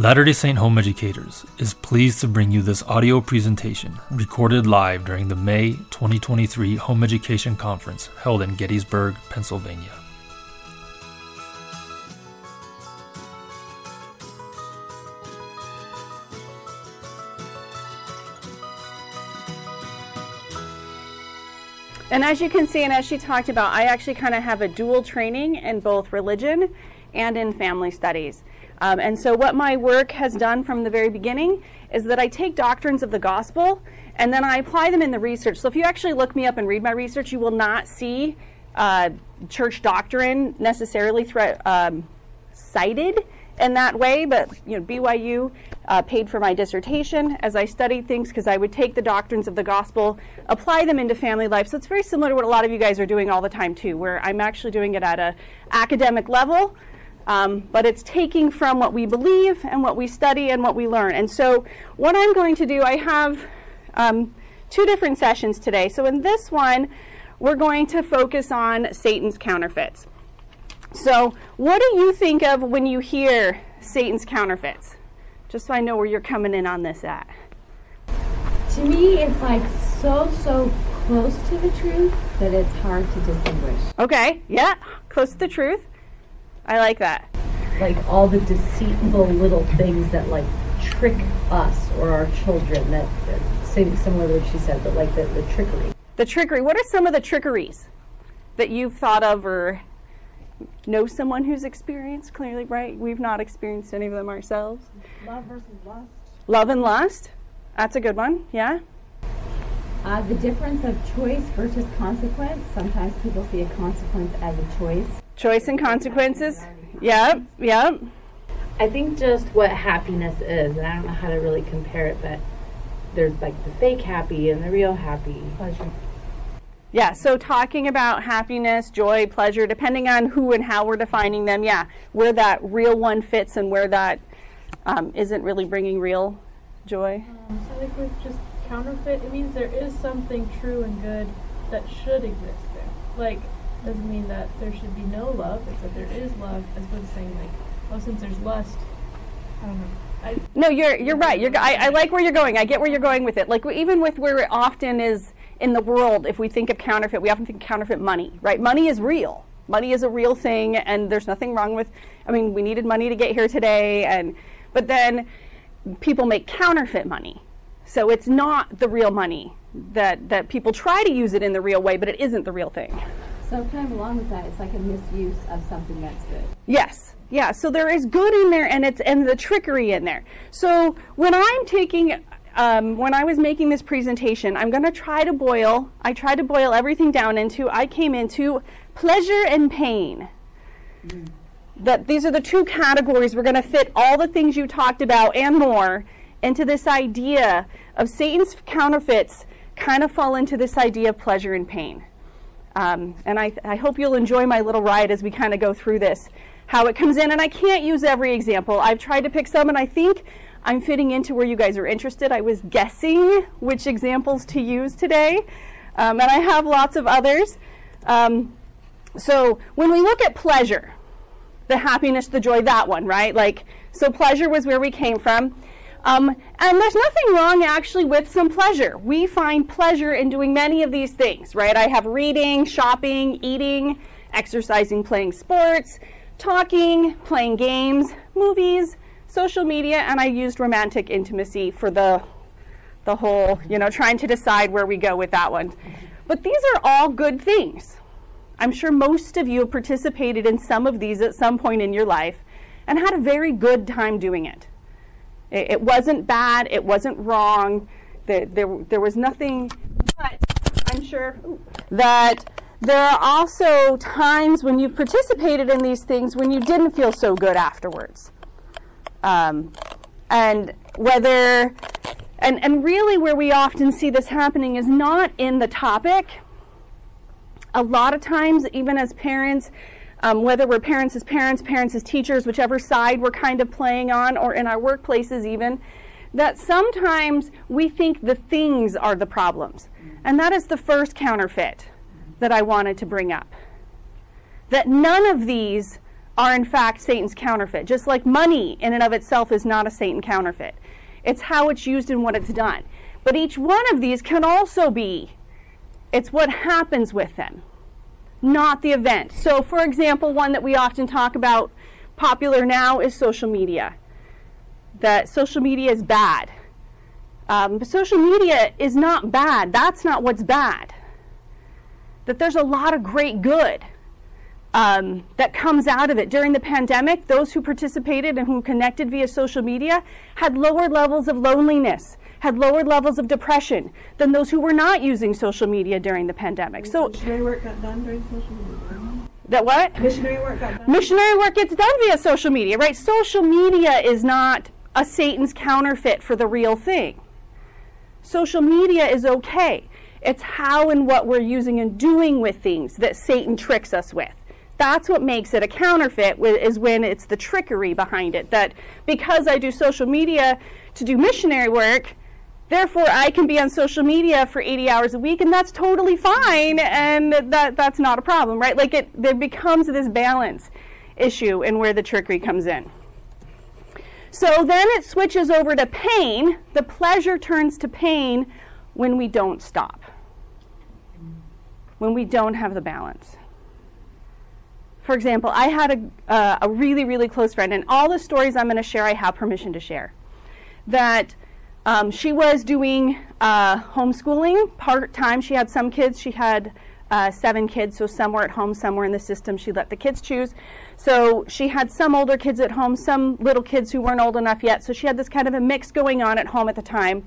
Latter day Saint Home Educators is pleased to bring you this audio presentation recorded live during the May 2023 Home Education Conference held in Gettysburg, Pennsylvania. And as you can see, and as she talked about, I actually kind of have a dual training in both religion and in family studies. Um, and so, what my work has done from the very beginning is that I take doctrines of the gospel and then I apply them in the research. So, if you actually look me up and read my research, you will not see uh, church doctrine necessarily thre- um, cited in that way, but you know, BYU uh, paid for my dissertation as I studied things because I would take the doctrines of the gospel, apply them into family life. So it's very similar to what a lot of you guys are doing all the time too, where I'm actually doing it at a academic level, um, but it's taking from what we believe and what we study and what we learn. And so what I'm going to do, I have um, two different sessions today. So in this one, we're going to focus on Satan's counterfeits. So, what do you think of when you hear Satan's counterfeits? Just so I know where you're coming in on this at. To me, it's like so, so close to the truth that it's hard to distinguish. Okay, yeah, close to the truth. I like that. Like all the deceitful little things that like trick us or our children that, that same, similar to what she said, but like the, the trickery. The trickery. What are some of the trickeries that you've thought of or know someone who's experienced? Clearly right? We've not experienced any of them ourselves. Love versus lust. Love and lust. That's a good one. Yeah. Uh, the difference of choice versus consequence. Sometimes people see a consequence as a choice choice and consequences yep yep i think just what happiness is and i don't know how to really compare it but there's like the fake happy and the real happy pleasure yeah, so talking about happiness, joy, pleasure, depending on who and how we're defining them, yeah, where that real one fits and where that um, not really bringing real joy. Um, so, like with just counterfeit, it means there is something true and good that should exist there. Like, doesn't mean that there should be no love, it's that there is love, as opposed to saying, like, oh, since there's lust, I don't know. I, no, you're you're right. You're, I, I like where you're going. I get where you're going with it. Like even with where it often is in the world, if we think of counterfeit, we often think counterfeit money, right? Money is real. Money is a real thing, and there's nothing wrong with. I mean, we needed money to get here today, and but then people make counterfeit money, so it's not the real money that that people try to use it in the real way, but it isn't the real thing. So kind of along with that, it's like a misuse of something that's good. Yes. Yeah, so there is good in there and it's and the trickery in there. So when I'm taking um, when I was making this presentation, I'm going to try to boil, I tried to boil everything down into, I came into pleasure and pain. Mm. That these are the two categories. We're going to fit all the things you talked about and more into this idea of Satan's counterfeits kind of fall into this idea of pleasure and pain. Um, and I, I hope you'll enjoy my little ride as we kind of go through this, how it comes in. And I can't use every example. I've tried to pick some, and I think I'm fitting into where you guys are interested. I was guessing which examples to use today, um, and I have lots of others. Um, so when we look at pleasure, the happiness, the joy, that one, right? Like, so pleasure was where we came from. Um, and there's nothing wrong actually with some pleasure. We find pleasure in doing many of these things, right? I have reading, shopping, eating, exercising, playing sports, talking, playing games, movies, social media, and I used romantic intimacy for the, the whole, you know, trying to decide where we go with that one. But these are all good things. I'm sure most of you have participated in some of these at some point in your life and had a very good time doing it. It, it wasn't bad, it wasn't wrong, there, there, there was nothing, but I'm sure that there are also times when you've participated in these things when you didn't feel so good afterwards. Um, and whether, and, and really where we often see this happening is not in the topic. A lot of times, even as parents, um, whether we're parents as parents, parents as teachers, whichever side we're kind of playing on, or in our workplaces even, that sometimes we think the things are the problems. And that is the first counterfeit that I wanted to bring up. That none of these are in fact Satan's counterfeit. Just like money in and of itself is not a Satan counterfeit. It's how it's used and what it's done. But each one of these can also be, it's what happens with them, not the event. So, for example, one that we often talk about, popular now, is social media. That social media is bad. Um, but social media is not bad. That's not what's bad. That there's a lot of great good um, that comes out of it. During the pandemic, those who participated and who connected via social media had lower levels of loneliness, had lower levels of depression than those who were not using social media during the pandemic. So missionary work got done during social media. that what? Missionary work got done. Missionary work gets done via social media, right? Social media is not a Satan's counterfeit for the real thing. Social media is okay. It's how and what we're using and doing with things that Satan tricks us with. That's what makes it a counterfeit, is when it's the trickery behind it. That because I do social media to do missionary work, therefore I can be on social media for 80 hours a week, and that's totally fine, and that, that's not a problem, right? Like it, there becomes this balance issue and where the trickery comes in. So then it switches over to pain. The pleasure turns to pain when we don't stop, when we don't have the balance. For example, I had a, uh, a really, really close friend, and all the stories I'm going to share, I have permission to share. That um, she was doing uh, homeschooling part time. She had some kids. She had uh, seven kids, so some were at home, some were in the system. She let the kids choose. So she had some older kids at home, some little kids who weren't old enough yet. So she had this kind of a mix going on at home at the time.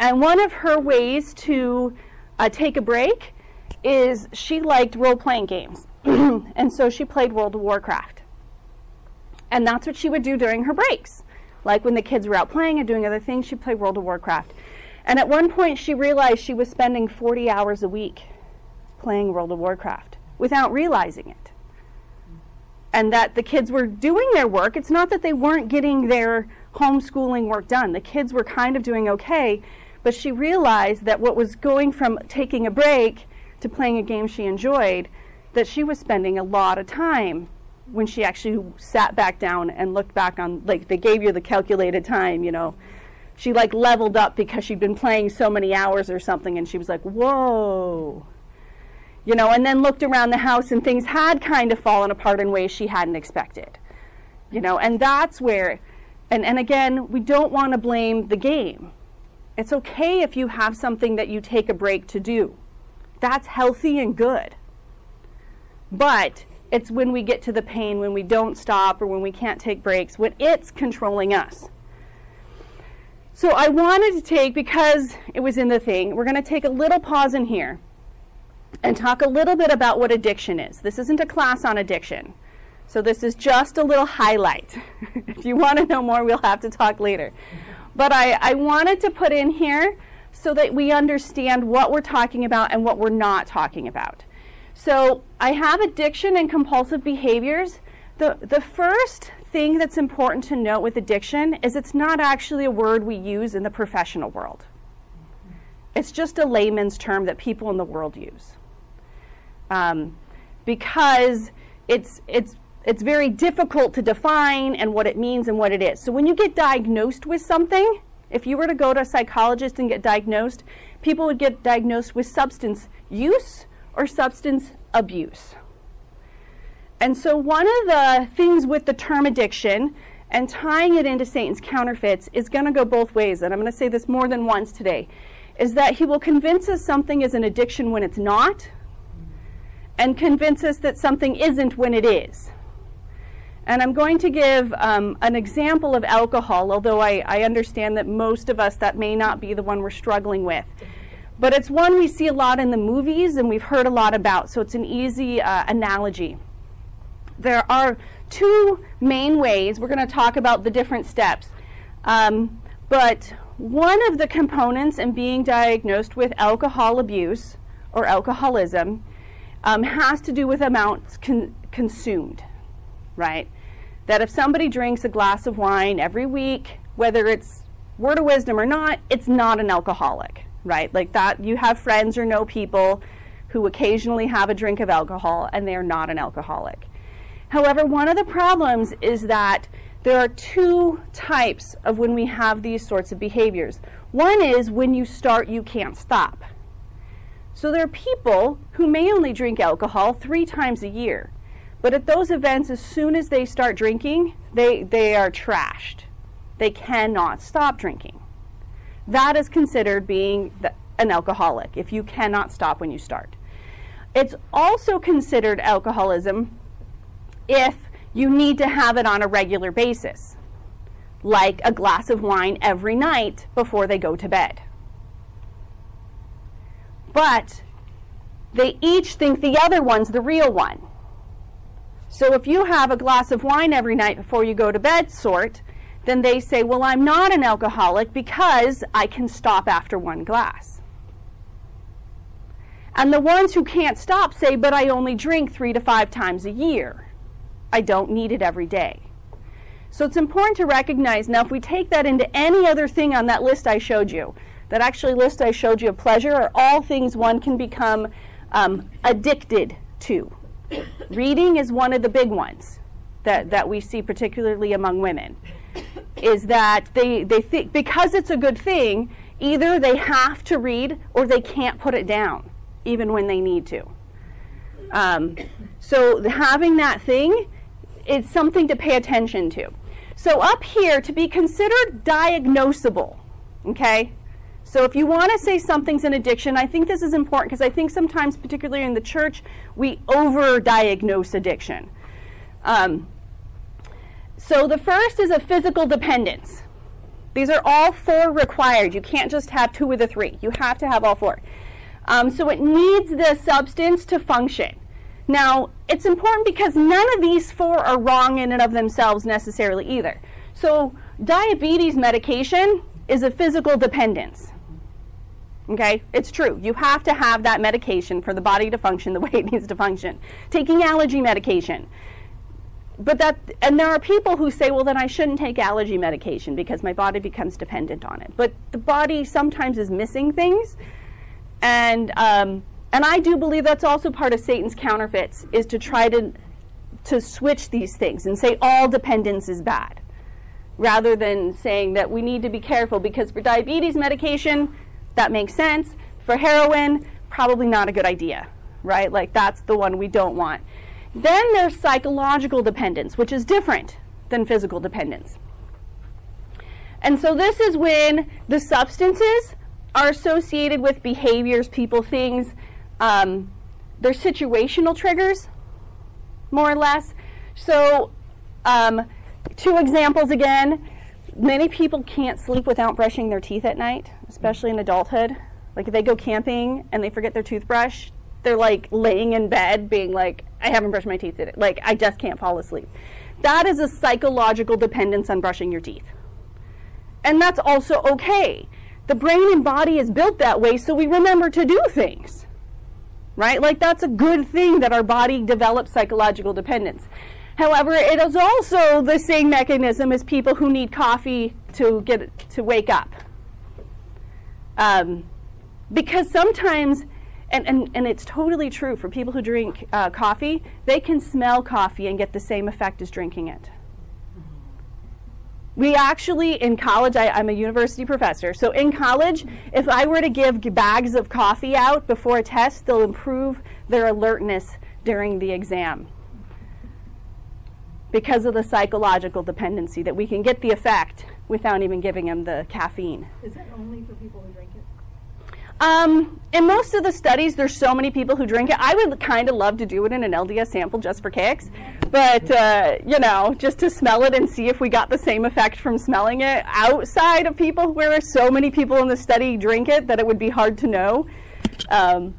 And one of her ways to uh, take a break is she liked role playing games. and so she played World of Warcraft. And that's what she would do during her breaks. Like when the kids were out playing and doing other things, she'd play World of Warcraft. And at one point, she realized she was spending 40 hours a week playing World of Warcraft without realizing it. And that the kids were doing their work. It's not that they weren't getting their homeschooling work done. The kids were kind of doing okay, but she realized that what was going from taking a break to playing a game she enjoyed, that she was spending a lot of time when she actually sat back down and looked back on like they gave you the calculated time you know. She like leveled up because she'd been playing so many hours or something and she was like whoa. You know and then looked around the house and things had kind of fallen apart in ways she hadn't expected. You know and that's where and, and again we don't want to blame the game. It's okay if you have something that you take a break to do. That's healthy and good. But it's when we get to the pain, when we don't stop, or when we can't take breaks, when it's controlling us. So I wanted to take, because it was in the thing, we're going to take a little pause in here and talk a little bit about what addiction is. This isn't a class on addiction. So this is just a little highlight. if you want to know more, we'll have to talk later. But I, I wanted to put in here so that we understand what we're talking about and what we're not talking about. So I have addiction and compulsive behaviors. The, the first thing that's important to note with addiction is it's not actually a word we use in the professional world. It's just a layman's term that people in the world use. Um, because it's, it's, it's very difficult to define and what it means and what it is. So when you get diagnosed with something, if you were to go to a psychologist and get diagnosed, people would get diagnosed with substance use or substance abuse. And so, one of the things with the term addiction and tying it into Satan's counterfeits is going to go both ways. And I'm going to say this more than once today is that he will convince us something is an addiction when it's not, and convince us that something isn't when it is. And I'm going to give um, an example of alcohol, although I, I understand that most of us that may not be the one we're struggling with. But it's one we see a lot in the movies and we've heard a lot about, so it's an easy uh, analogy. There are two main ways. We're going to talk about the different steps. Um, but one of the components in being diagnosed with alcohol abuse or alcoholism um, has to do with amounts con- consumed, right? That if somebody drinks a glass of wine every week, whether it's word of wisdom or not, it's not an alcoholic, right? Like that, you have friends or know people who occasionally have a drink of alcohol and they're not an alcoholic. However, one of the problems is that there are two types of when we have these sorts of behaviors. One is when you start, you can't stop. So there are people who may only drink alcohol three times a year, but at those events, as soon as they start drinking, they, they are trashed. They cannot stop drinking. That is considered being an alcoholic if you cannot stop when you start. It's also considered alcoholism if you need to have it on a regular basis, like a glass of wine every night before they go to bed. But they each think the other one's the real one. So if you have a glass of wine every night before you go to bed, sort, then they say, Well, I'm not an alcoholic because I can stop after one glass. And the ones who can't stop say, But I only drink three to five times a year. I don't need it every day. So it's important to recognize now, if we take that into any other thing on that list I showed you, that actually list I showed you of pleasure are all things one can become um, addicted to. Reading is one of the big ones that, that we see, particularly among women, is that they, they think because it's a good thing, either they have to read or they can't put it down, even when they need to. Um, so having that thing is something to pay attention to. So up here, to be considered diagnosable, okay? So if you want to say something's an addiction, I think this is important because I think sometimes, particularly in the church, we over-diagnose addiction. Um, so the first is a physical dependence. These are all four required. You can't just have two of the three. You have to have all four. Um, so it needs the substance to function. Now, it's important because none of these four are wrong in and of themselves necessarily either. So, diabetes medication is a physical dependence. Okay, it's true. You have to have that medication for the body to function the way it needs to function. Taking allergy medication. But that, and there are people who say, well, then I shouldn't take allergy medication because my body becomes dependent on it. But the body sometimes is missing things. And, um, and I do believe that's also part of Satan's counterfeits, is to try to, to switch these things and say all dependence is bad, rather than saying that we need to be careful because for diabetes medication, that makes sense. For heroin, probably not a good idea, right? Like that's the one we don't want. Then there's psychological dependence, which is different than physical dependence. And so this is when the substances are associated with behaviors, people, things. Um, they're situational triggers, more or less. So, um, two examples again. Many people can't sleep without brushing their teeth at night, especially in adulthood. Like if they go camping and they forget their toothbrush, they're like laying in bed being like, I haven't brushed my teeth today. Like I just can't fall asleep. That is a psychological dependence on brushing your teeth. And that's also okay. The brain and body is built that way so we remember to do things. Right? Like that's a good thing that our body develops psychological dependence. However, it is also the same mechanism as people who need coffee to get to wake up. Um, because sometimes, and, and, and it's totally true for people who drink uh, coffee, they can smell coffee and get the same effect as drinking it. We actually, in college, I, am a university professor. So in college, if I were to give bags of coffee out before a test, they'll improve their alertness during the exam because of the psychological dependency that we can get the effect without even giving them the caffeine. Is that only for people who drink it? Um, in most of the studies, there's so many people who drink it. I would kind of love to do it in an LDS sample just for kicks, but uh, you know, just to smell it and see if we got the same effect from smelling it outside of people where so many people in the study drink it that it would be hard to know. Um,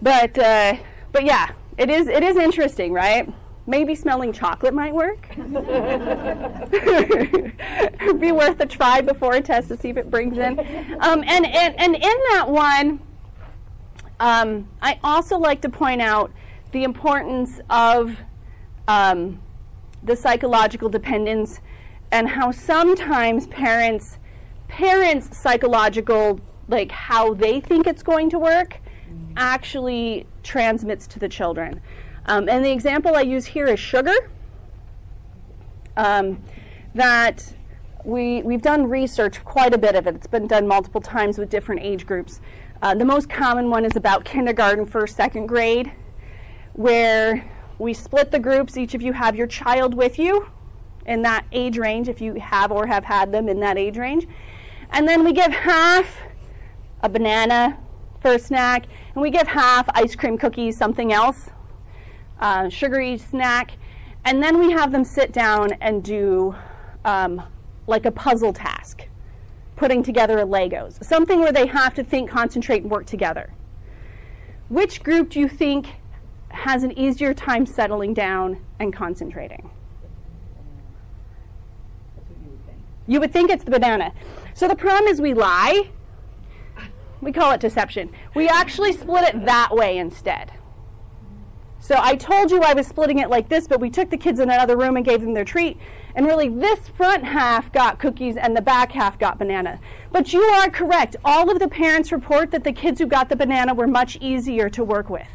but uh, but yeah, it is it is interesting, right? Maybe smelling chocolate might work. It'd be worth a try before a test to see if it brings in. Um, and, and, and in that one, um, I also like to point out the importance of um, the psychological dependence and how sometimes parents parents psychological like how they think it's going to work actually transmits to the children Um, and the example I use here is sugar. Um, that we, we've done research, quite a bit of it. It's been done multiple times with different age groups. Uh, the most common one is about kindergarten, first, second grade, where we split the groups. Each of you have your child with you in that age range, if you have or have had them in that age range. And then we give half a banana for a snack, and we give half ice cream, cookies, something else, uh, sugary snack. And then we have them sit down and do um, like a puzzle task, putting together a Legos, something where they have to think, concentrate, and work together. Which group do you think has an easier time settling down and concentrating? You would think it's the banana. So the problem is we lie. We call it deception. We actually split it that way instead. So I told you I was splitting it like this, but we took the kids in another room and gave them their treat. And really, this front half got cookies and the back half got banana. But you are correct. All of the parents report that the kids who got the banana were much easier to work with.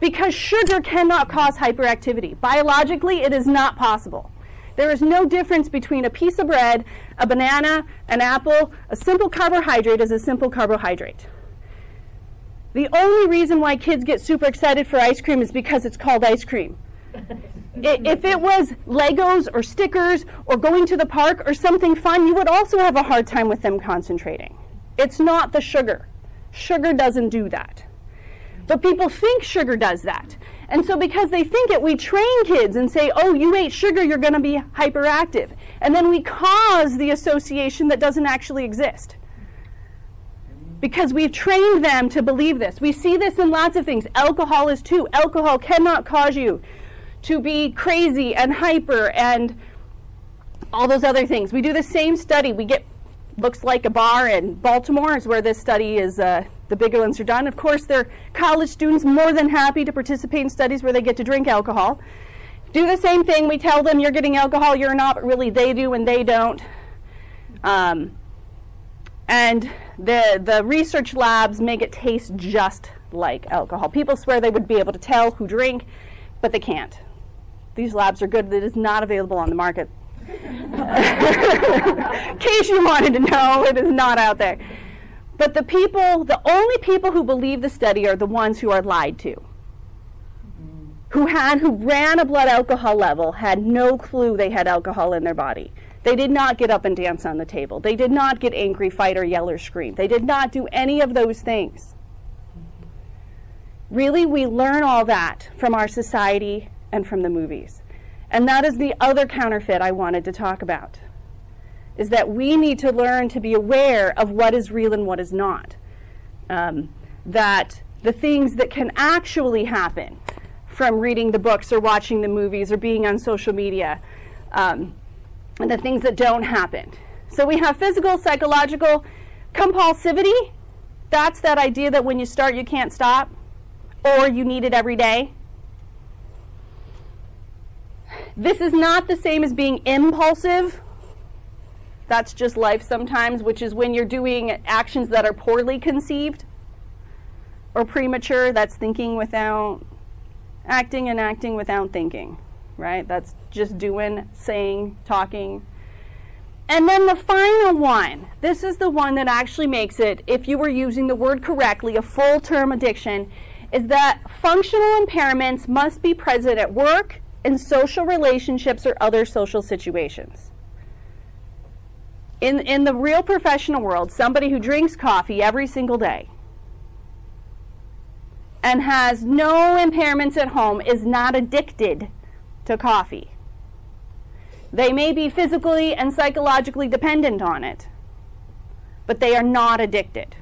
Because sugar cannot cause hyperactivity. Biologically, it is not possible. There is no difference between a piece of bread, a banana, an apple. A simple carbohydrate is a simple carbohydrate. The only reason why kids get super excited for ice cream is because it's called ice cream. if it was Legos or stickers or going to the park or something fun, you would also have a hard time with them concentrating. It's not the sugar. Sugar doesn't do that. But people think sugar does that. And so, because they think it, we train kids and say, oh, you ate sugar, you're going to be hyperactive. And then we cause the association that doesn't actually exist. Because we've trained them to believe this. We see this in lots of things. Alcohol is too. Alcohol cannot cause you to be crazy and hyper and all those other things. We do the same study. We get, looks like a bar in Baltimore is where this study is. Uh, the bigger ones are done. Of course, they're college students more than happy to participate in studies where they get to drink alcohol. Do the same thing. We tell them you're getting alcohol, you're not, but really they do and they don't. Um, and the, the research labs make it taste just like alcohol. People swear they would be able to tell who drink, but they can't. These labs are good. It is not available on the market. In case you wanted to know, it is not out there. But the people, the only people who believe the study are the ones who are lied to. Who had, who ran a blood alcohol level, had no clue they had alcohol in their body. They did not get up and dance on the table. They did not get angry, fight, or yell or scream. They did not do any of those things. Really, we learn all that from our society and from the movies. And that is the other counterfeit I wanted to talk about is that we need to learn to be aware of what is real and what is not. Um, that the things that can actually happen from reading the books or watching the movies or being on social media, um, and the things that don't happen. So we have physical, psychological, compulsivity. That's that idea that when you start, you can't stop, or you need it every day. This is not the same as being impulsive that's just life sometimes, which is when you're doing actions that are poorly conceived or premature. That's thinking without acting and acting without thinking, right? That's just doing, saying, talking. And then the final one, this is the one that actually makes it, if you were using the word correctly, a full term addiction, is that functional impairments must be present at work, in social relationships, or other social situations in, in the real professional world, somebody who drinks coffee every single day and has no impairments at home is not addicted to coffee. They may be physically and psychologically dependent on it, but they are not addicted.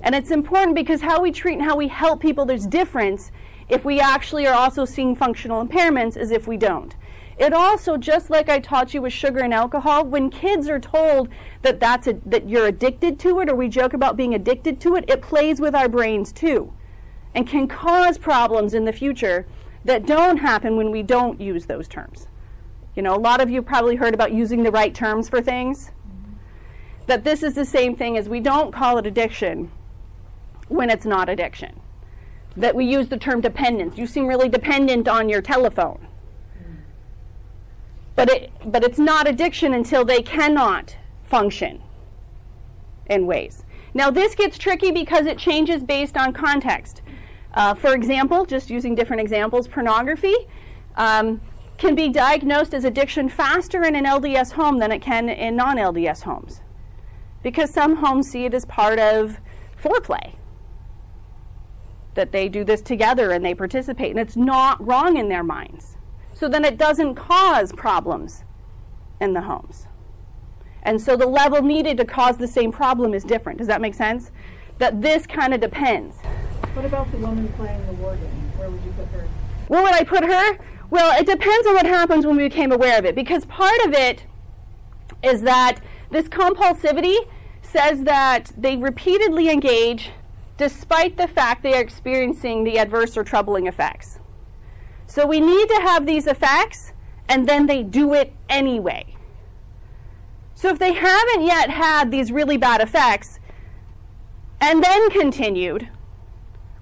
And it's important because how we treat and how we help people, there's difference if we actually are also seeing functional impairments as if we don't. It also, just like I taught you with sugar and alcohol, when kids are told that that's a, that you're addicted to it, or we joke about being addicted to it, it plays with our brains too, and can cause problems in the future that don't happen when we don't use those terms. You know, a lot of you probably heard about using the right terms for things. That this is the same thing as we don't call it addiction when it's not addiction. that we use the term dependence. You seem really dependent on your telephone. But it but it's not addiction until they cannot function in ways. Now this gets tricky because it changes based on context. Uh, for example, just using different examples, pornography um, can be diagnosed as addiction faster in an LDS home than it can in non-LDS homes, because some homes see it as part of foreplay that they do this together and they participate, and it's not wrong in their minds. So then it doesn't cause problems in the homes. And so the level needed to cause the same problem is different. Does that make sense? That this kind of depends. What about the woman playing the war game? Where would you put her? Where would I put her? Well, it depends on what happens when we became aware of it, because part of it is that this compulsivity says that they repeatedly engage despite the fact they are experiencing the adverse or troubling effects. So we need to have these effects, and then they do it anyway. So if they haven't yet had these really bad effects, and then continued,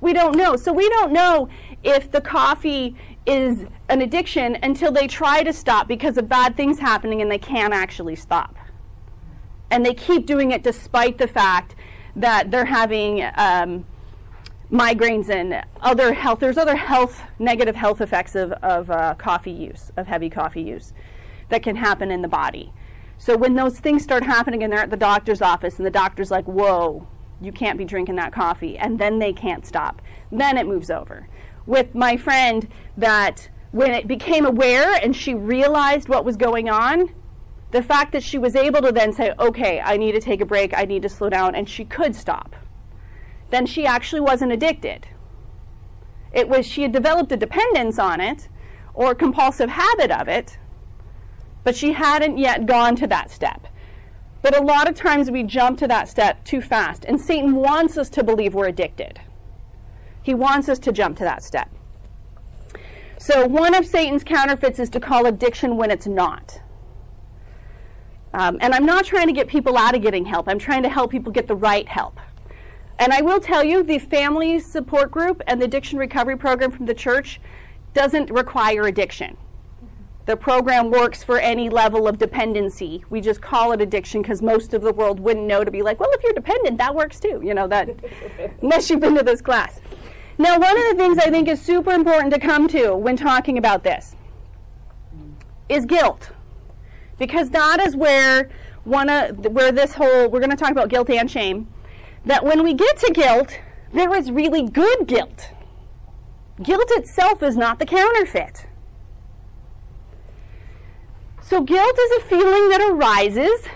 we don't know. So we don't know if the coffee is an addiction until they try to stop because of bad things happening and they can't actually stop. And they keep doing it despite the fact that they're having um, migraines and other health. There's other health negative health effects of, of uh, coffee use, of heavy coffee use, that can happen in the body. So when those things start happening and they're at the doctor's office and the doctor's like, "Whoa, you can't be drinking that coffee," and then they can't stop, then it moves over. With my friend, that when it became aware and she realized what was going on, the fact that she was able to then say, okay, I need to take a break, I need to slow down, and she could stop, then she actually wasn't addicted. It was she had developed a dependence on it or compulsive habit of it, but she hadn't yet gone to that step. But a lot of times we jump to that step too fast, and Satan wants us to believe we're addicted. He wants us to jump to that step. So, one of Satan's counterfeits is to call addiction when it's not. Um, and I'm not trying to get people out of getting help. I'm trying to help people get the right help. And I will tell you, the family support group and the addiction recovery program from the church doesn't require addiction. The program works for any level of dependency. We just call it addiction because most of the world wouldn't know to be like, well, if you're dependent, that works too. You know that, unless you've been to this class. Now, one of the things I think is super important to come to when talking about this is guilt because that is where one of where this whole we're going to talk about guilt and shame that when we get to guilt there is really good guilt guilt itself is not the counterfeit so guilt is a feeling that arises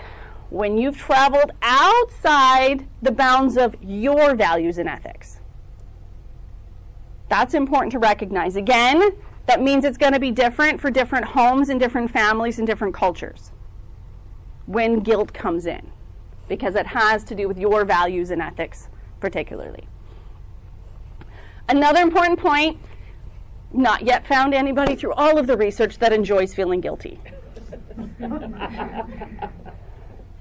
when you've traveled outside the bounds of your values and ethics that's important to recognize again that means it's going to be different for different homes and different families and different cultures when guilt comes in, because it has to do with your values and ethics, particularly. Another important point not yet found anybody through all of the research that enjoys feeling guilty.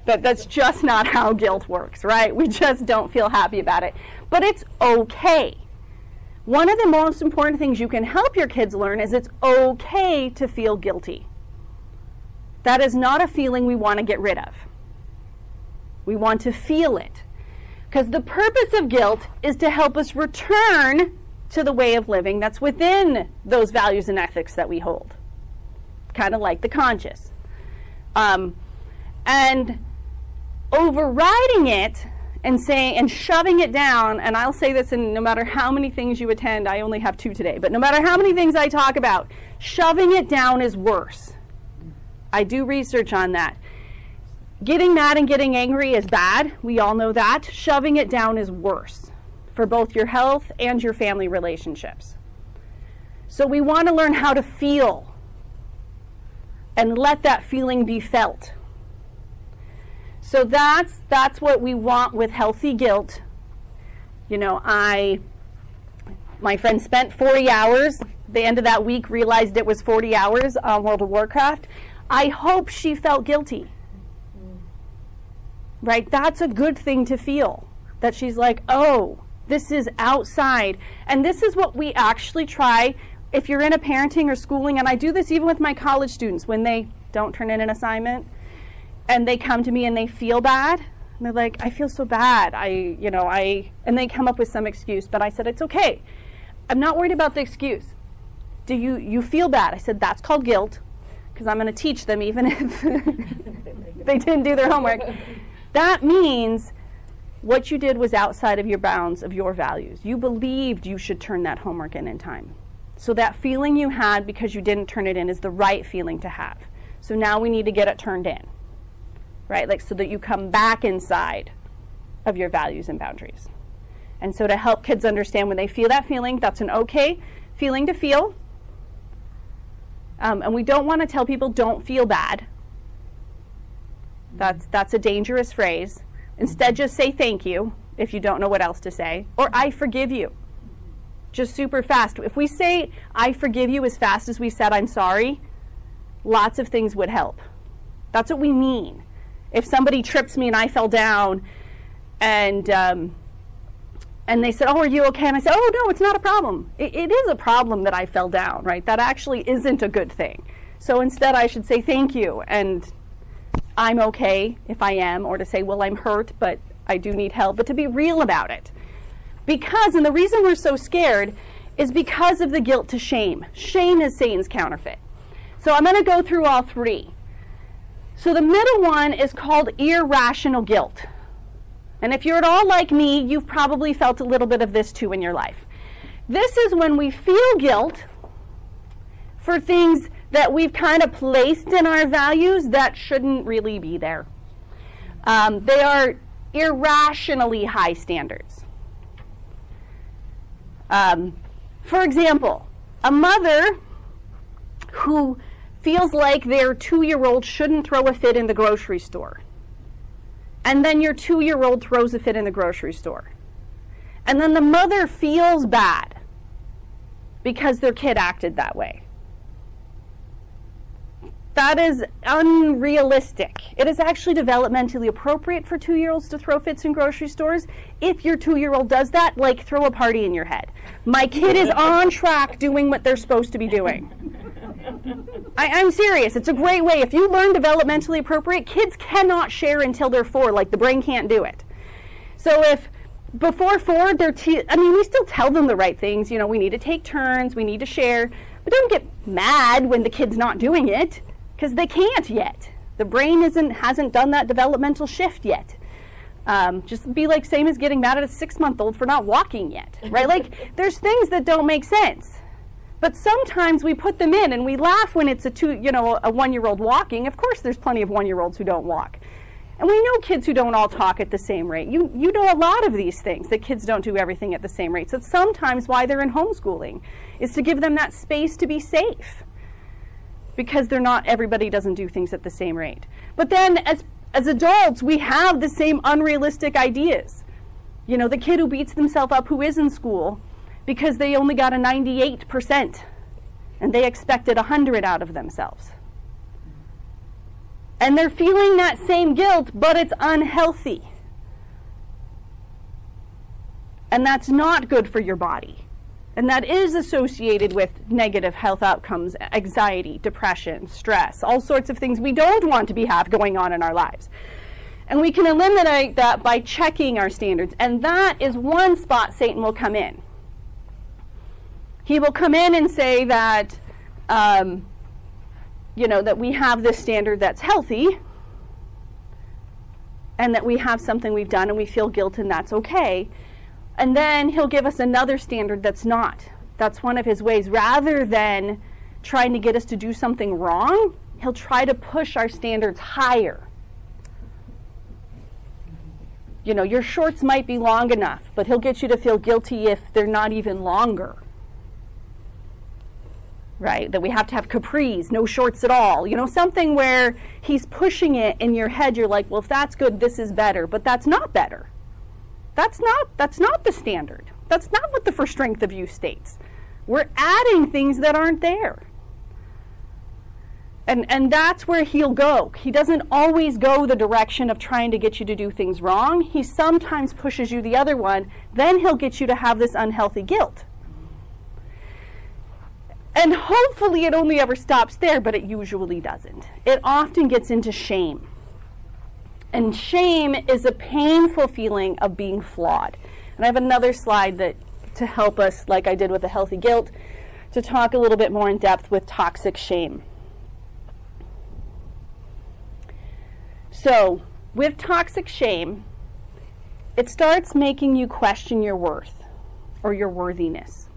that that's just not how guilt works, right? We just don't feel happy about it. But it's okay one of the most important things you can help your kids learn is it's okay to feel guilty. That is not a feeling we want to get rid of. We want to feel it. Because the purpose of guilt is to help us return to the way of living that's within those values and ethics that we hold. Kind of like the conscious. Um, and overriding it and saying and shoving it down and i'll say this in no matter how many things you attend i only have two today but no matter how many things i talk about shoving it down is worse. I do research on that. Getting mad and getting angry is bad. We all know that. Shoving it down is worse for both your health and your family relationships. So we want to learn how to feel and let that feeling be felt so that's that's what we want with healthy guilt. You know, I my friend spent 40 hours. The end of that week realized it was 40 hours on World of Warcraft. I hope she felt guilty. Right? That's a good thing to feel. That she's like, "Oh, This is outside. And this is what we actually try if you're in a parenting or schooling, and I do this even with my college students when they don't turn in an assignment and they come to me and they feel bad. And they're like, I feel so bad. I, you know, I, and they come up with some excuse, but I said, it's okay. I'm not worried about the excuse. Do you, you feel bad? I said, that's called guilt because I'm going to teach them even if they didn't do their homework. That means what you did was outside of your bounds of your values. You believed you should turn that homework in in time. So that feeling you had because you didn't turn it in is the right feeling to have. So now we need to get it turned in. Right? Like so that you come back inside of your values and boundaries. And so to help kids understand when they feel that feeling, that's an okay feeling to feel. Um, and we don't want to tell people don't feel bad. That's that's a dangerous phrase. Instead, just say thank you if you don't know what else to say, or I forgive you. Just super fast. If we say I forgive you as fast as we said I'm sorry, lots of things would help. That's what we mean. If somebody trips me and I fell down, and um, and they said, "Oh, are you okay?" And I said, "Oh, no, it's not a problem. It, it is a problem that I fell down, right? That actually isn't a good thing. So instead, I should say thank you and I'm okay if I am, or to say, well, I'm hurt, but I do need help, but to be real about it. Because, and the reason we're so scared is because of the guilt to shame. Shame is Satan's counterfeit. So I'm going to go through all three. So the middle one is called irrational guilt. And if you're at all like me, you've probably felt a little bit of this too in your life. This is when we feel guilt for things that we've kind of placed in our values that shouldn't really be there. Um, they are irrationally high standards. Um, for example, a mother who feels like their two year old shouldn't throw a fit in the grocery store. And then your two year old throws a fit in the grocery store. And then the mother feels bad because their kid acted that way. That is unrealistic. It is actually developmentally appropriate for two year olds to throw fits in grocery stores. If your two year old does that, like throw a party in your head. My kid is on track doing what they're supposed to be doing. I, am serious. It's a great way. If you learn developmentally appropriate, kids cannot share until they're four. Like the brain can't do it. So if before four, they're, te- I mean, we still tell them the right things. You know, we need to take turns, we need to share. But don't get mad when the kid's not doing it because they can't yet. The brain isn't hasn't done that developmental shift yet. Um, just be like same as getting mad at a six month old for not walking yet, right? like there's things that don't make sense. But sometimes we put them in and we laugh when it's a two, you know, a one year old walking. Of course, there's plenty of one year olds who don't walk. And we know kids who don't all talk at the same rate. You, you know a lot of these things, that kids don't do everything at the same rate. So sometimes why they're in homeschooling is to give them that space to be safe because they're not everybody doesn't do things at the same rate. But then as as adults, we have the same unrealistic ideas. You know, the kid who beats themselves up who is in school because they only got a 98% and they expected 100 out of themselves. And they're feeling that same guilt, but it's unhealthy. And that's not good for your body. And that is associated with negative health outcomes, anxiety, depression, stress, all sorts of things we don't want to be have going on in our lives. And we can eliminate that by checking our standards. And that is one spot Satan will come in. He will come in and say that, um, you know, that we have this standard that's healthy and that we have something we've done and we feel guilt and that's okay. And then he'll give us another standard that's not. That's one of his ways. Rather than trying to get us to do something wrong, he'll try to push our standards higher. You know, your shorts might be long enough, but he'll get you to feel guilty if they're not even longer. Right? That we have to have capris, no shorts at all. You know, something where he's pushing it in your head, you're like, well, if that's good, this is better. But that's not better. That's not, that's not the standard. That's not what the For Strength of Youth states. We're adding things that aren't there. And, and that's where he'll go. He doesn't always go the direction of trying to get you to do things wrong. He sometimes pushes you the other one. Then he'll get you to have this unhealthy guilt. And hopefully it only ever stops there, but it usually doesn't. It often gets into shame. And shame is a painful feeling of being flawed. And I have another slide that to help us, like I did with the healthy guilt, to talk a little bit more in depth with toxic shame. So, with toxic shame, it starts making you question your worth or your worthiness.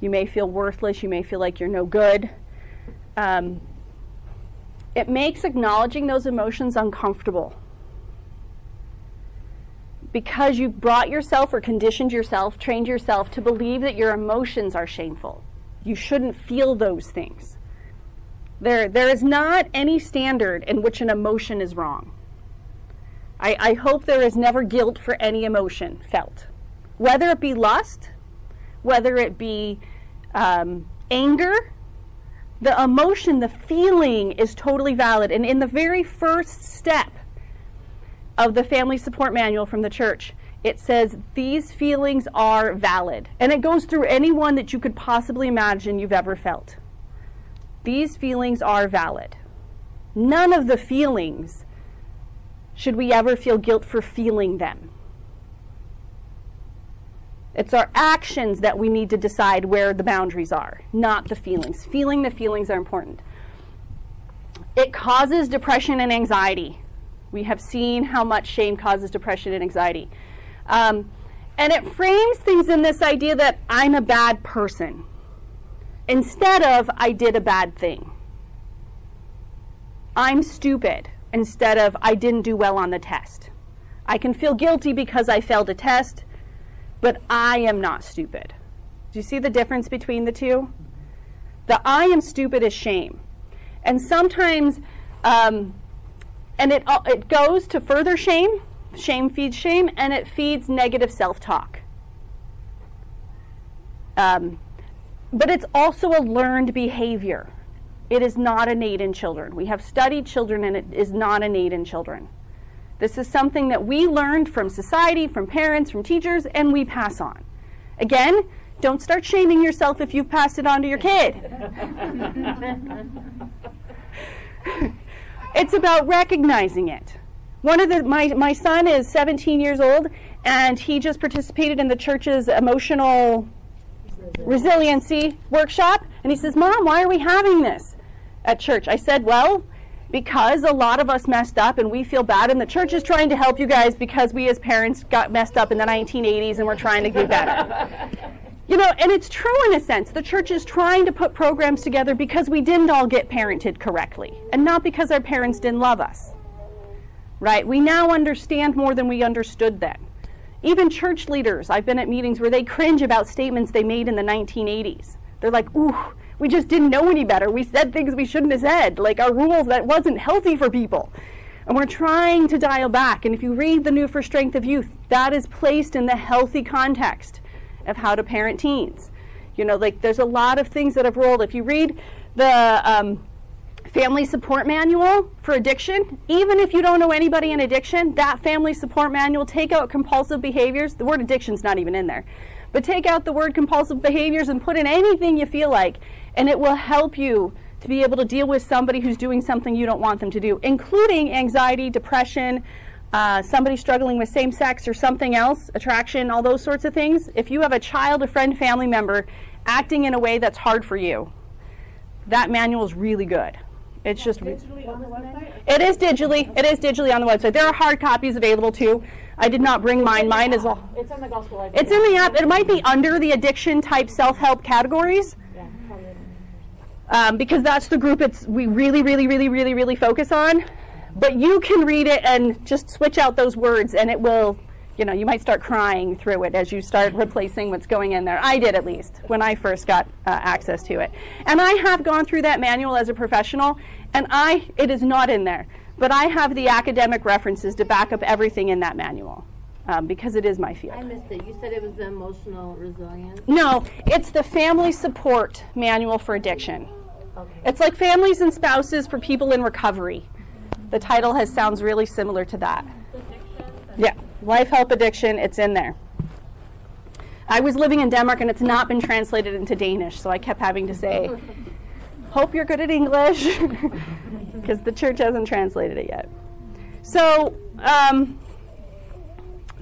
You may feel worthless, you may feel like you're no good. Um, it makes acknowledging those emotions uncomfortable because you've brought yourself or conditioned yourself, trained yourself to believe that your emotions are shameful. You shouldn't feel those things. There, there is not any standard in which an emotion is wrong. I, I hope there is never guilt for any emotion felt, whether it be lust, whether it be um, anger. The emotion, the feeling is totally valid. And in the very first step of the family support manual from the church, it says these feelings are valid. And it goes through any one that you could possibly imagine you've ever felt. These feelings are valid. None of the feelings should we ever feel guilt for feeling them. It's our actions that we need to decide where the boundaries are, not the feelings. Feeling the feelings are important. It causes depression and anxiety. We have seen how much shame causes depression and anxiety. Um, and it frames things in this idea that I'm a bad person instead of I did a bad thing. I'm stupid instead of I didn't do well on the test. I can feel guilty because I failed a test, but I am not stupid. Do you see the difference between the two? The I am stupid is shame. And sometimes, um, and it, it goes to further shame. Shame feeds shame, and it feeds negative self talk. Um, but it's also a learned behavior. It is not innate in children. We have studied children, and it is not innate in children. This is something that we learned from society, from parents, from teachers, and we pass on. Again, don't start shaming yourself if you've passed it on to your kid. it's about recognizing it. One of the my my son is 17 years old and he just participated in the church's emotional resiliency workshop and he says, "Mom, why are we having this at church?" I said, "Well, because a lot of us messed up and we feel bad and the church is trying to help you guys because we as parents got messed up in the 1980s and we're trying to do better." You know, and it's true in a sense. The church is trying to put programs together because we didn't all get parented correctly and not because our parents didn't love us. Right? We now understand more than we understood then. Even church leaders, I've been at meetings where they cringe about statements they made in the 1980s. They're like, ooh, we just didn't know any better. We said things we shouldn't have said, like our rules that wasn't healthy for people. And we're trying to dial back. And if you read The New for Strength of Youth, that is placed in the healthy context of how to parent teens. You know, like there's a lot of things that have rolled. If you read the um, family support manual for addiction, even if you don't know anybody in addiction, that family support manual, take out compulsive behaviors. The word addiction's not even in there. But take out the word compulsive behaviors and put in anything you feel like, and it will help you to be able to deal with somebody who's doing something you don't want them to do, including anxiety, depression, uh, somebody struggling with same sex or something else, attraction, all those sorts of things. If you have a child, a friend, family member acting in a way that's hard for you, that manual is really good. It's just Digitally on the website? it is digitally it is digitally on the website. There are hard copies available too. I did not bring mine. Mine is all. It's in the gospel library. It's in the app. It might be under the addiction type self help categories. Um, because that's the group it's we really, really, really, really, really focus on. But you can read it and just switch out those words, and it will, you know, you might start crying through it as you start replacing what's going in there. I did at least when I first got uh, access to it, and I have gone through that manual as a professional, and I it is not in there, but I have the academic references to back up everything in that manual. Um, because it is my field. I missed it. You said it was the emotional resilience. No, it's the family support manual for addiction. Okay. It's like Families and Spouses for People in Recovery. The title has sounds really similar to that. Yeah, Life Help Addiction, it's in there. I was living in Denmark and it's not been translated into Danish, so I kept having to say, Hope you're good at English, because the church hasn't translated it yet. So, um,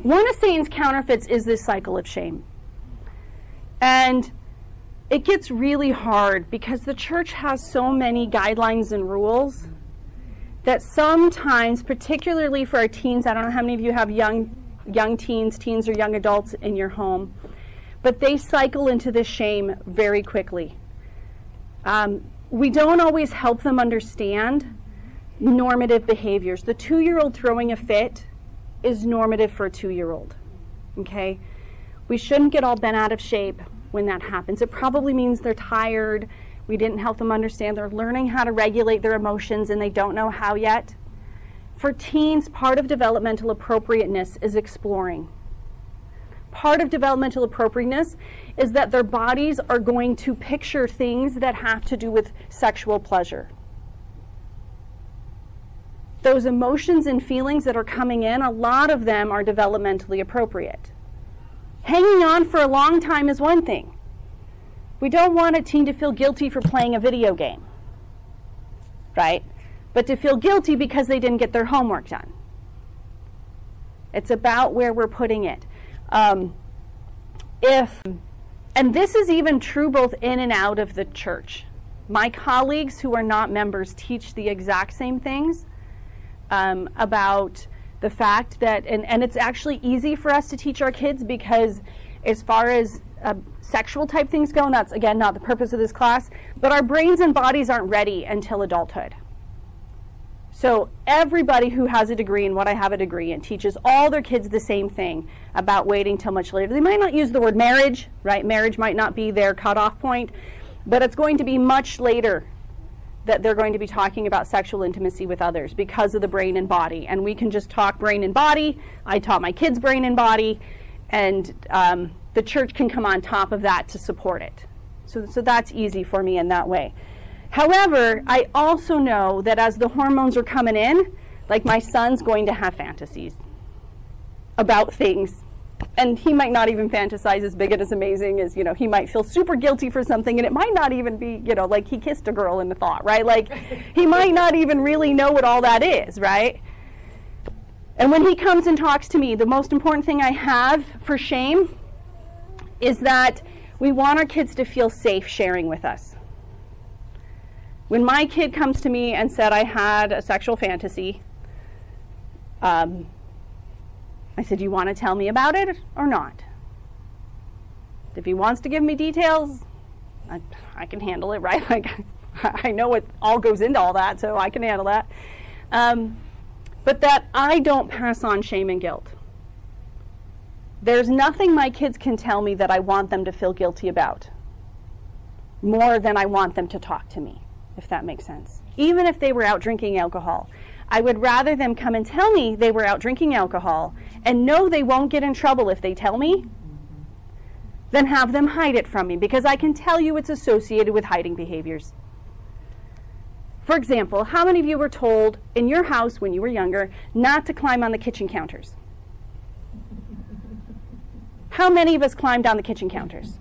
one of Satan's counterfeits is this cycle of shame. And it gets really hard because the church has so many guidelines and rules that sometimes, particularly for our teens, I don't know how many of you have young young teens, teens or young adults in your home, but they cycle into this shame very quickly. Um, we don't always help them understand normative behaviors. The two year old throwing a fit is normative for a two year old. Okay? We shouldn't get all bent out of shape when that happens. It probably means they're tired. We didn't help them understand they're learning how to regulate their emotions and they don't know how yet. For teens, part of developmental appropriateness is exploring. Part of developmental appropriateness is that their bodies are going to picture things that have to do with sexual pleasure. Those emotions and feelings that are coming in, a lot of them are developmentally appropriate. Hanging on for a long time is one thing. We don't want a teen to feel guilty for playing a video game, right? But to feel guilty because they didn't get their homework done. It's about where we're putting it. Um, if, and this is even true both in and out of the church. My colleagues who are not members teach the exact same things um, about the fact that, and, and it's actually easy for us to teach our kids because as far as uh, sexual type things go, and that's again not the purpose of this class, but our brains and bodies aren't ready until adulthood. So everybody who has a degree in what I have a degree in teaches all their kids the same thing about waiting till much later. They might not use the word marriage, right? Marriage might not be their cutoff point, but it's going to be much later that they're going to be talking about sexual intimacy with others because of the brain and body. And we can just talk brain and body. I taught my kids brain and body, and um, the church can come on top of that to support it. So, so that's easy for me in that way. However, I also know that as the hormones are coming in, like my son's going to have fantasies about things. And he might not even fantasize as big and as amazing as, you know, he might feel super guilty for something and it might not even be, you know, like he kissed a girl in the thought, right? Like he might not even really know what all that is, right? And when he comes and talks to me, the most important thing I have for shame is that we want our kids to feel safe sharing with us. When my kid comes to me and said I had a sexual fantasy, um, I said, You want to tell me about it or not? If he wants to give me details, I, I can handle it, right? Like, I know what all goes into all that, so I can handle that. Um, but that I don't pass on shame and guilt. There's nothing my kids can tell me that I want them to feel guilty about more than I want them to talk to me, if that makes sense. Even if they were out drinking alcohol, I would rather them come and tell me they were out drinking alcohol and know they won't get in trouble if they tell me than have them hide it from me because I can tell you it's associated with hiding behaviors. For example, how many of you were told in your house when you were younger not to climb on the kitchen counters? How many of us climbed on the kitchen counters?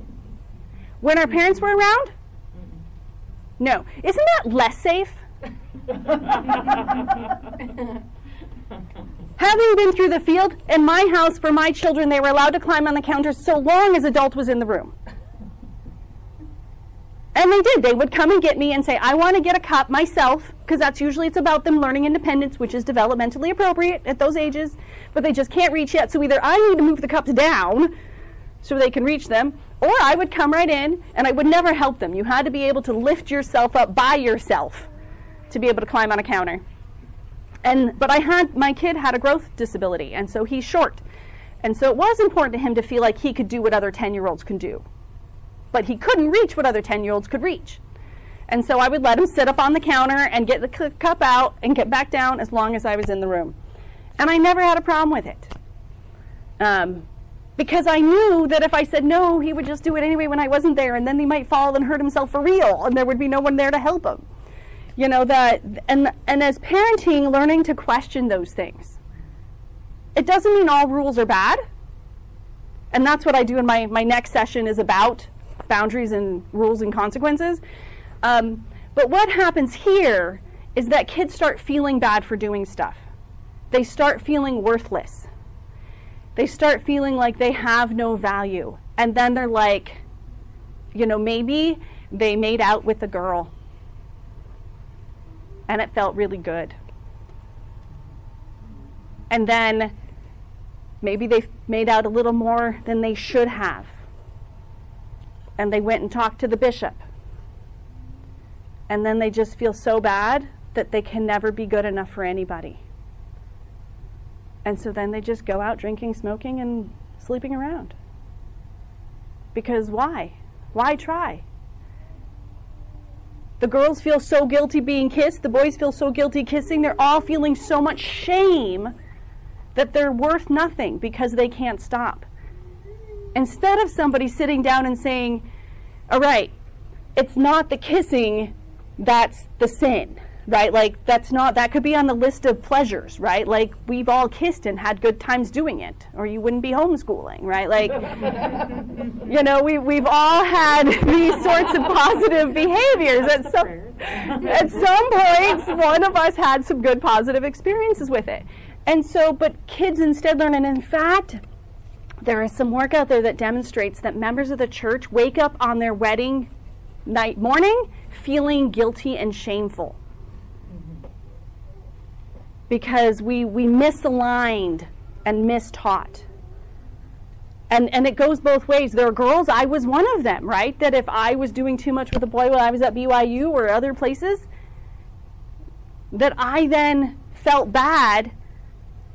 When our parents were around? No. Isn't that less safe? Having been through the field, in my house for my children, they were allowed to climb on the counters so long as adult was in the room. And they did. They would come and get me and say, I want to get a cup myself, because that's usually it's about them learning independence, which is developmentally appropriate at those ages, but they just can't reach yet. So either I need to move the cups down so they can reach them, or I would come right in and I would never help them. You had to be able to lift yourself up by yourself to be able to climb on a counter. And but I had my kid had a growth disability, and so he's short. And so it was important to him to feel like he could do what other 10-year-olds can do. But he couldn't reach what other 10-year-olds could reach. And so I would let him sit up on the counter and get the cup out and get back down as long as I was in the room. And I never had a problem with it. Um, because I knew that if I said no, he would just do it anyway when I wasn't there, and then he might fall and hurt himself for real, and there would be no one there to help him. You know that, and and as parenting, learning to question those things. It doesn't mean all rules are bad, and that's what I do in my my next session is about boundaries and rules and consequences. Um, but what happens here is that kids start feeling bad for doing stuff. They start feeling worthless they start feeling like they have no value. And then they're like, you know, maybe they made out with a girl and it felt really good. And then maybe they made out a little more than they should have. And they went and talked to the bishop. And then they just feel so bad that they can never be good enough for anybody. And so then they just go out drinking, smoking, and sleeping around. Because why? Why try? The girls feel so guilty being kissed, the boys feel so guilty kissing, they're all feeling so much shame that they're worth nothing because they can't stop. Instead of somebody sitting down and saying, All right, it's not the kissing that's the sin right? Like that's not that could be on the list of pleasures, right? Like we've all kissed and had good times doing it, or you wouldn't be homeschooling, right? Like you know, we we've all had these sorts of positive behaviors at some at some points. One of us had some good positive experiences with it, and so but kids instead learn, and in fact. There is some work out there that demonstrates that members of the church wake up on their wedding night morning feeling guilty and shameful because we, we misaligned and mistaught. And, and it goes both ways. There are girls, I was one of them, right? That if I was doing too much with a boy when I was at BYU or other places, that I then felt bad,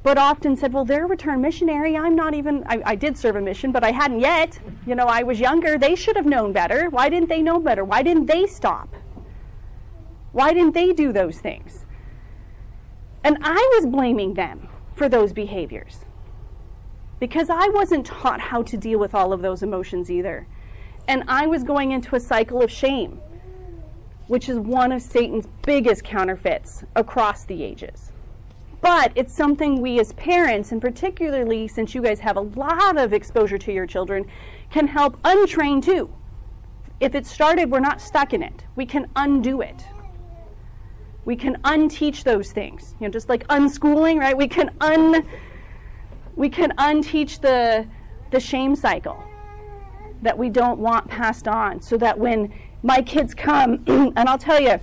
but often said, Well, they're a return missionary. I'm not even, I, I did serve a mission, but I hadn't yet. You know, I was younger. They should have known better. Why didn't they know better? Why didn't they stop? Why didn't they do those things? And I was blaming them for those behaviors because I wasn't taught how to deal with all of those emotions either. And I was going into a cycle of shame, which is one of Satan's biggest counterfeits across the ages. But it's something we as parents, and particularly since you guys have a lot of exposure to your children, can help untrain too. If it started, we're not stuck in it. We can undo it. We can unteach those things. You know, just like unschooling, right? We can un we can unteach the the shame cycle that we don't want passed on so that when my kids come and I'll tell you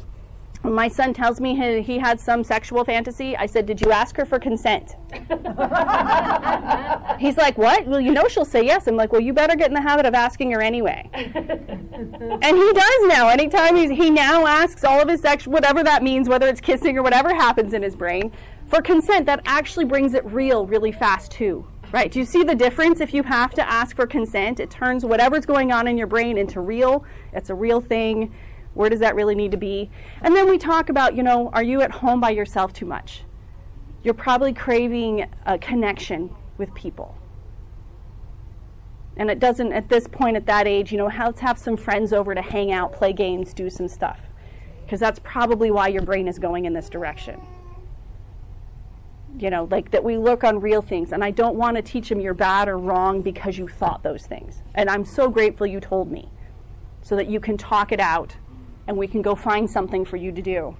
my son tells me he, he had some sexual fantasy, I said, Did you ask her for consent? He's like, What? Well, you know she'll say yes. I'm like, Well, you better get in the habit of asking her anyway. and he does now. Anytime he's, he now asks all of his sexual, whatever that means, whether it's kissing or whatever happens in his brain, for consent, that actually brings it real really fast too. Right? Do you see the difference? If you have to ask for consent, it turns whatever's going on in your brain into real. It's a real thing where does that really need to be? And then we talk about, you know, are you at home by yourself too much? You're probably craving a connection with people. And it doesn't, at this point, at that age, you know, let's have some friends over to hang out, play games, do some stuff. Because that's probably why your brain is going in this direction. You know, like that we look on real things. And I don't want to teach them you're bad or wrong because you thought those things. And I'm so grateful you told me so that you can talk it out and we can go find something for you to do.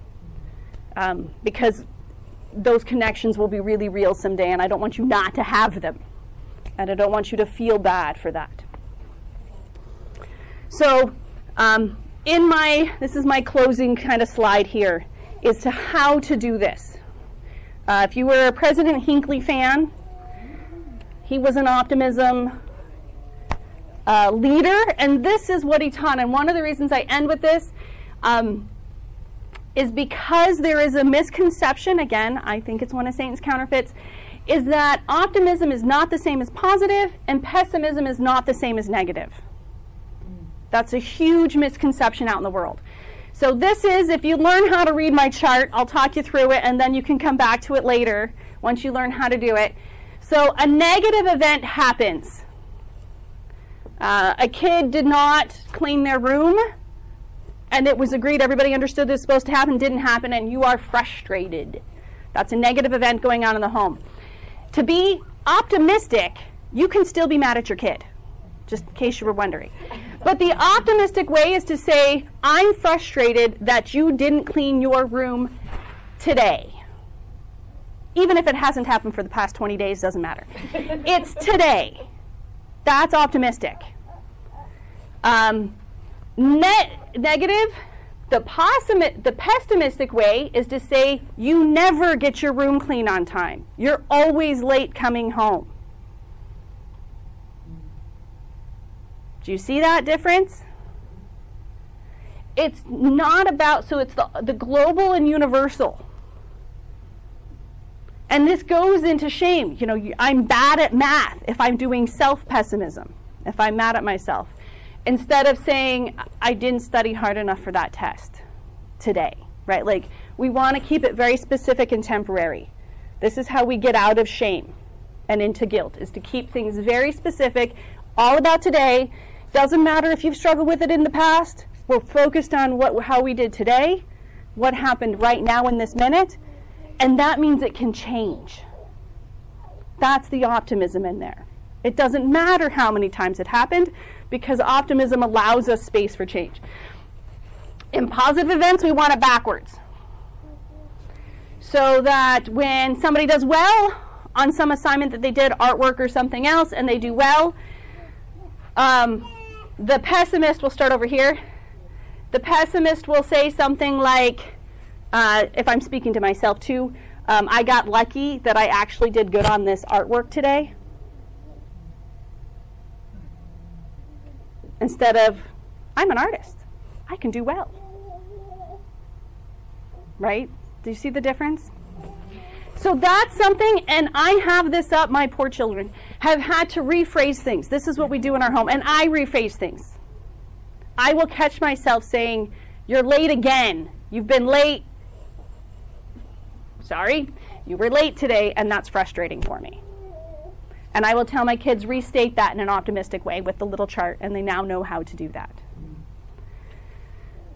Um, because those connections will be really real someday, and I don't want you not to have them. And I don't want you to feel bad for that. So, um, in my, this is my closing kind of slide here, is to how to do this. Uh, if you were a President Hinckley fan, he was an optimism uh, leader, and this is what he taught. And one of the reasons I end with this um, is because there is a misconception, again, I think it's one of Satan's counterfeits, is that optimism is not the same as positive and pessimism is not the same as negative. That's a huge misconception out in the world. So, this is, if you learn how to read my chart, I'll talk you through it and then you can come back to it later once you learn how to do it. So, a negative event happens. Uh, a kid did not clean their room, and it was agreed, everybody understood this was supposed to happen, didn't happen, and you are frustrated. That's a negative event going on in the home. To be optimistic, you can still be mad at your kid, just in case you were wondering. But the optimistic way is to say, I'm frustrated that you didn't clean your room today. Even if it hasn't happened for the past 20 days, doesn't matter. it's today. That's optimistic. Um, net negative, the, the pessimistic way is to say you never get your room clean on time. You're always late coming home. Do you see that difference? It's not about, so it's the, the global and universal. And this goes into shame. You know, I'm bad at math if I'm doing self pessimism, if I'm mad at myself. Instead of saying, I didn't study hard enough for that test today, right? Like, we want to keep it very specific and temporary. This is how we get out of shame and into guilt, is to keep things very specific, all about today. Doesn't matter if you've struggled with it in the past. We're focused on what, how we did today, what happened right now in this minute, and that means it can change. That's the optimism in there. It doesn't matter how many times it happened because optimism allows us space for change. In positive events, we want it backwards. So that when somebody does well on some assignment that they did, artwork or something else, and they do well, um, the pessimist will start over here. The pessimist will say something like, uh, if I'm speaking to myself too, um, I got lucky that I actually did good on this artwork today. Instead of, I'm an artist, I can do well. Right? Do you see the difference? So that's something, and I have this up, my poor children have had to rephrase things. This is what we do in our home, and I rephrase things. I will catch myself saying, You're late again. You've been late sorry, you were late today, and that's frustrating for me. And I will tell my kids, restate that in an optimistic way with the little chart, and they now know how to do that.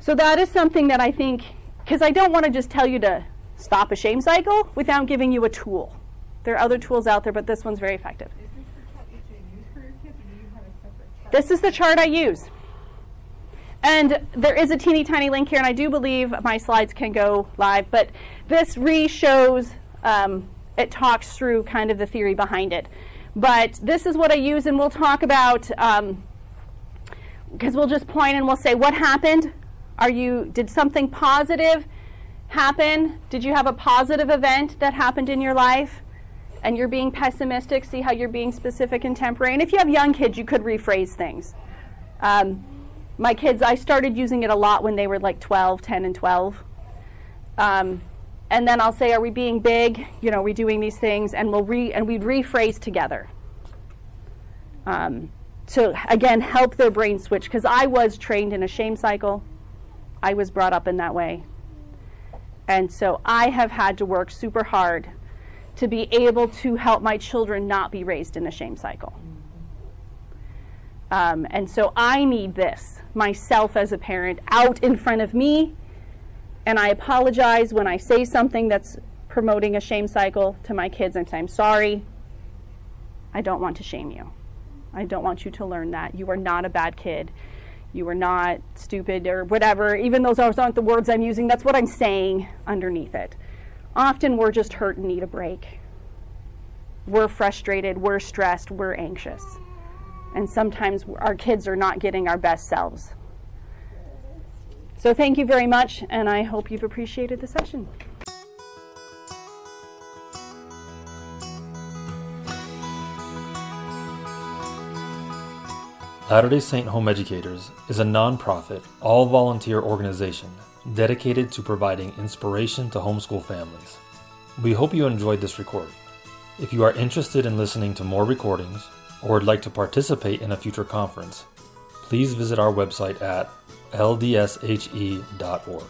So that is something that I think, because I don't want to just tell you to stop a shame cycle without giving you a tool. There are other tools out there, but this one's very effective. This is the chart I use. And there is a teeny tiny link here, and I do believe my slides can go live, but this re shows, um, it talks through kind of the theory behind it. But this is what I use, and we'll talk about, because um, we'll just point and we'll say, what happened? Are you, did something positive happen? Did you have a positive event that happened in your life? And you're being pessimistic, see how you're being specific and temporary. And if you have young kids, you could rephrase things. Um, my kids, I started using it a lot when they were like 12, 10, and 12. Um, and then I'll say, "Are we being big? You know, are we doing these things?" And we'll re and we'd rephrase together. Um, to again help their brain switch because I was trained in a shame cycle. I was brought up in that way, and so I have had to work super hard to be able to help my children not be raised in a shame cycle. Um, and so I need this myself as a parent out in front of me. And I apologize when I say something that's promoting a shame cycle to my kids. I'm I'm sorry. I don't want to shame you. I don't want you to learn that. You are not a bad kid. You are not stupid or whatever. Even those aren't the words I'm using, that's what I'm saying underneath it. Often we're just hurt and need a break. We're frustrated, we're stressed, we're anxious and sometimes our kids are not getting our best selves. So thank you very much, and I hope you've appreciated the session. Latter day Saint Home Educators is a nonprofit, all volunteer organization dedicated to providing inspiration to homeschool families. We hope you enjoyed this recording. If you are interested in listening to more recordings or would like to participate in a future conference, please visit our website at ldshe.org.